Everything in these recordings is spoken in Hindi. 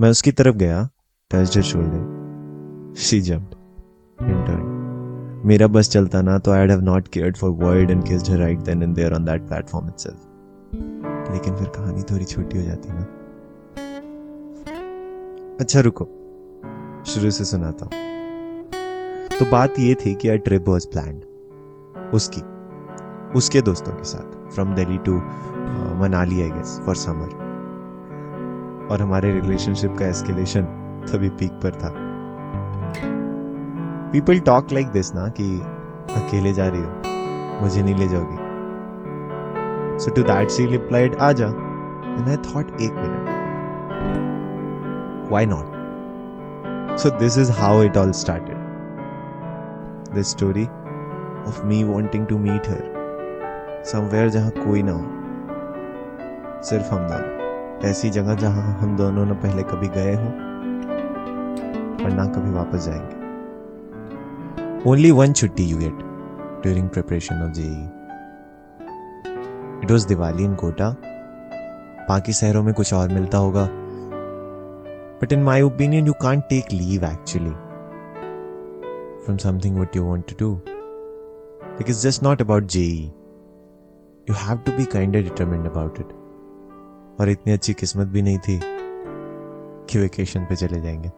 मैं उसकी तरफ़ गया touched her shoulder she jumped in turn मेरा बस चलता ना तो I have not cared for word and her right then and there on that platform itself लेकिन फिर कहानी थोड़ी छोटी हो जाती ना। अच्छा रुको। शुरू से सुनाता हूँ। तो बात ये थी कि आई ट्रिप वाज प्लान उसकी। उसके दोस्तों के साथ। From Delhi to Manali I guess for summer और हमारे रिलेशनशिप का एस्केलेशन तभी पीक पर था। पीपल टॉक लाइक दिस ना कि अकेले जा रही हो, मुझे नहीं ले जाओगी। So to that she replied आ जा। एंड आई थॉट एक minute why not so this is how it all started this story of me wanting to meet her somewhere जहाँ कोई ना हो, सिर्फ़ हम दोनों। ऐसी जगह जहाँ हम दोनों ने पहले कभी गए हो, और ना कभी वापस जाएँगे। ओनली वन छुट्टी you get during preparation of JEE it was Diwali in Kota बाकी शहरों में कुछ और मिलता होगा। But in my opinion you can't take leave actually from something what you want to do because just not about JEE you have to be kind determined about it और इतनी अच्छी किस्मत भी नहीं थी कि वेकेशन पे चले जाएँगे।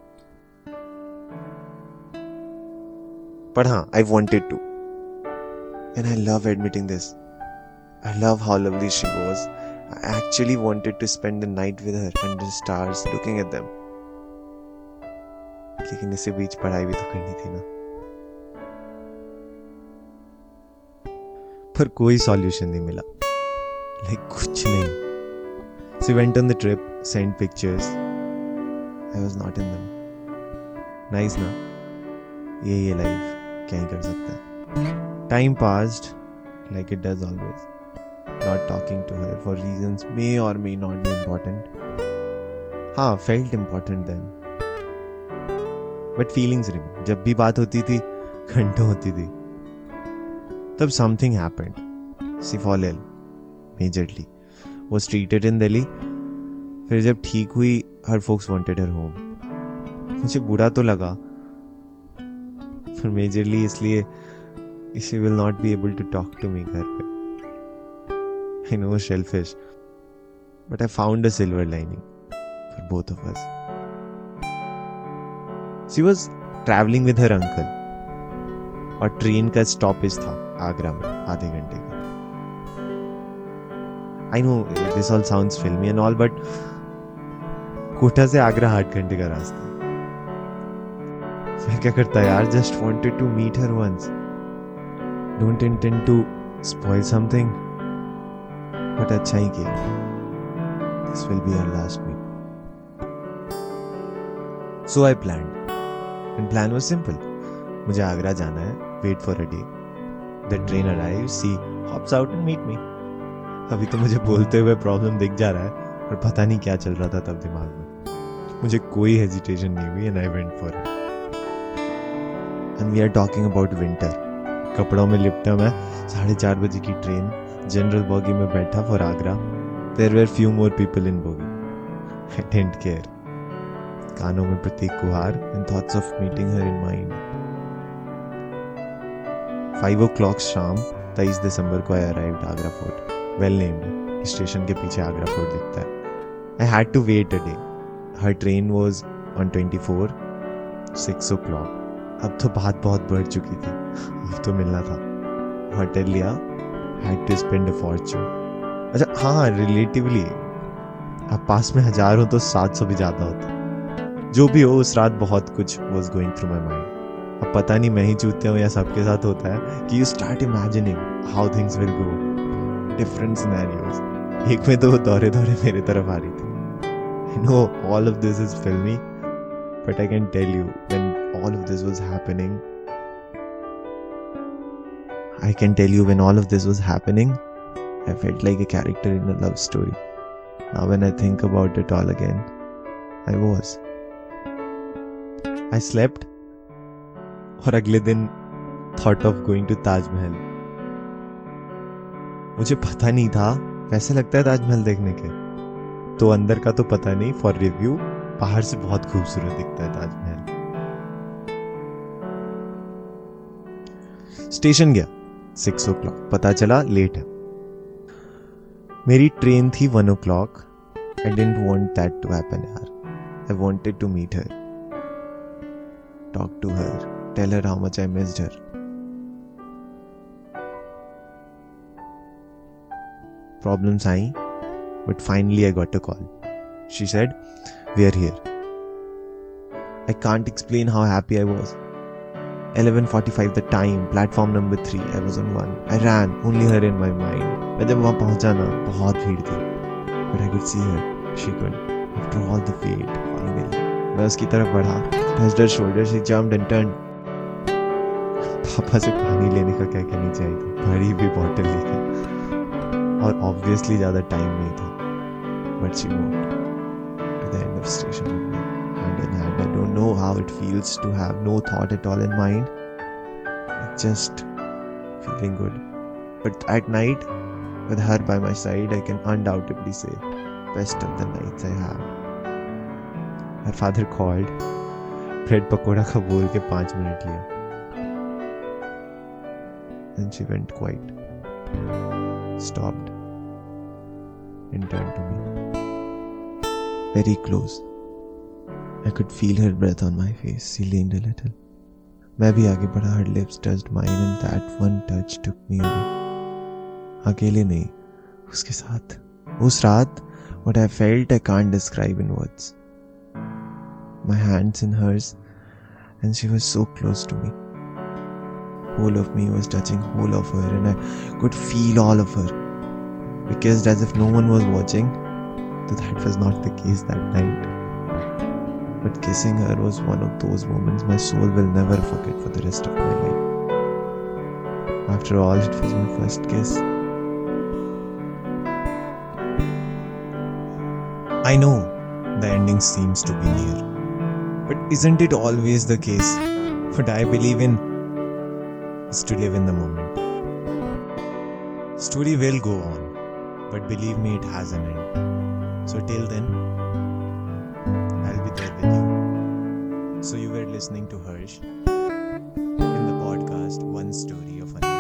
पर हाँ I wanted to and I love admitting this I love how lovely she was I actually wanted to spend the night with her under stars looking at them लेकिन इसी बीच पढ़ाई भी तो करनी थी ना। पर कोई सॉल्यूशन नहीं मिला। लाइक कुछ नहीं। So we went on the trip, sent pictures. I was not in them. Nice ना ये ये लाइफ क्या ही कर सकता है time passed like it does always. Not talking to her for reasons may or may not be important. हाँ felt important then. But feelings remain. जब भी बात होती थी घंटों होती थी तब something happened. She fell ill majorly. was treated in Delhi फिर जब ठीक हुई, her folks wanted her home मुझे बुरा तो लगा, पर मेजरली इसलिए she will not be able to talk to me घर पे. I know selfish but I found a silver lining for both of us she was travelling with her uncle और ट्रेन का स्टॉपेज था आगरा में, आधे घंटे का. I know this all sounds filmy and all but Kota से आगरा आठ घंटे का रास्ता। मैं क्या करता यार just wanted to meet her once don't intend to spoil something but अच्छा ही किया। This will be our last meet so I plan and plan was simple मुझे आगरा जाना है। Wait for a day the train arrive she hops out and meet me अभी तो मुझे बोलते हुए प्रॉब्लम दिख जा रहा है। और पता नहीं क्या चल रहा था तब दिमाग में। मुझे कोई हेजिटेशन नहीं हुई and I went for it and we are talking about winter कपड़ों में लिपटा मैं साढ़े चार बजे की ट्रेन जनरल बॉगी में बैठा for Agra there were few more people in bogie I didn't care कानों में Prateek Kuhad and thoughts of meeting her in mind five o'clock शाम, तेईस दिसंबर को I arrived Agra fort well named station के पीछे आगरा फोर्ट दिखता है. I had to wait a day her train was on twenty four six o'clock अब तो बात बहुत बढ़ चुकी थी। अब तो मिलना था। होटल लिया had to spend a fortune अच्छा हाँ रिलेटिवली अब पास में हज़ार हो तो सात सौ भी ज़्यादा होता। जो भी हो, उस रात बहुत कुछ was going through my mind अब पता नहीं मैं ही चूते हूँ या सबके साथ होता है कि you start imagining how things will go different scenarios एक में तो वो दौरे दौरे मेरे तरफ़ आ रही थी। I know all of this is filmy but I can tell you when all of this was happening I can tell you when all of this was happening, I felt like a character in a love story. Now, when I think about it all again, I was. I slept, और अगले दिन thought of going to Taj Mahal. मुझे पता नहीं था वैसे लगता है ताजमहल देखने के तो अंदर का तो पता नहीं फॉर रिव्यू बाहर से बहुत खूबसूरत दिखता है ताजमहल। स्टेशन गया सिक्स ओ क्लॉक पता चला लेट है। मेरी ट्रेन थी one o'clock I didn't want that to happen यार। I wanted to meet her talk to her tell her how much I missed her problems आई। But finally I got a call. She said, We are here. I can't explain how happy I was. 11:45 the time, platform number 3. I was on one. I ran, only her in my mind. मैं जब वहाँ पहुँचा ना बहुत भीड़ थी But I could see her. She could. After all the wait, finally. मैं उसकी तरफ़ बढ़ा touched her shoulder, she jumped and turned. पापा से पानी लेने का क्या क्या नीचे आई थी बड़ी भी बॉटल लेके और ऑब्वियसली ज़्यादा टाइम नहीं था But she want to the end of station with me, hand in hand. I don't know how it feels to have no thought at all in mind. It's just feeling good. But at night, with her by my side, I can undoubtedly say, best of the nights I had. Her father called. Bread pakora का बोल के पाँच मिनट लिया Then she went quiet, stopped, and turned to me. very close. I could feel her breath on my face. She leaned a little. मैं भी आगे बढ़ा her lips touched mine and that one touch took me away. अकेले नहीं उसके साथ उस रात what I felt I can't describe in words. My hands in hers and she was so close to me. Whole of me was touching whole of her and I could feel all of her. We kissed as if no one was watching though that was not the case that night. But kissing her was one of those moments my soul will never forget for the rest of my life. After all, it was my first kiss. I know the ending seems to be near, but isn't it always the case? What I believe in is to live in the moment. Story will go on, but believe me, it has an end. So till then, I'll be there with you. So you were listening to Harsh in the podcast One Story of a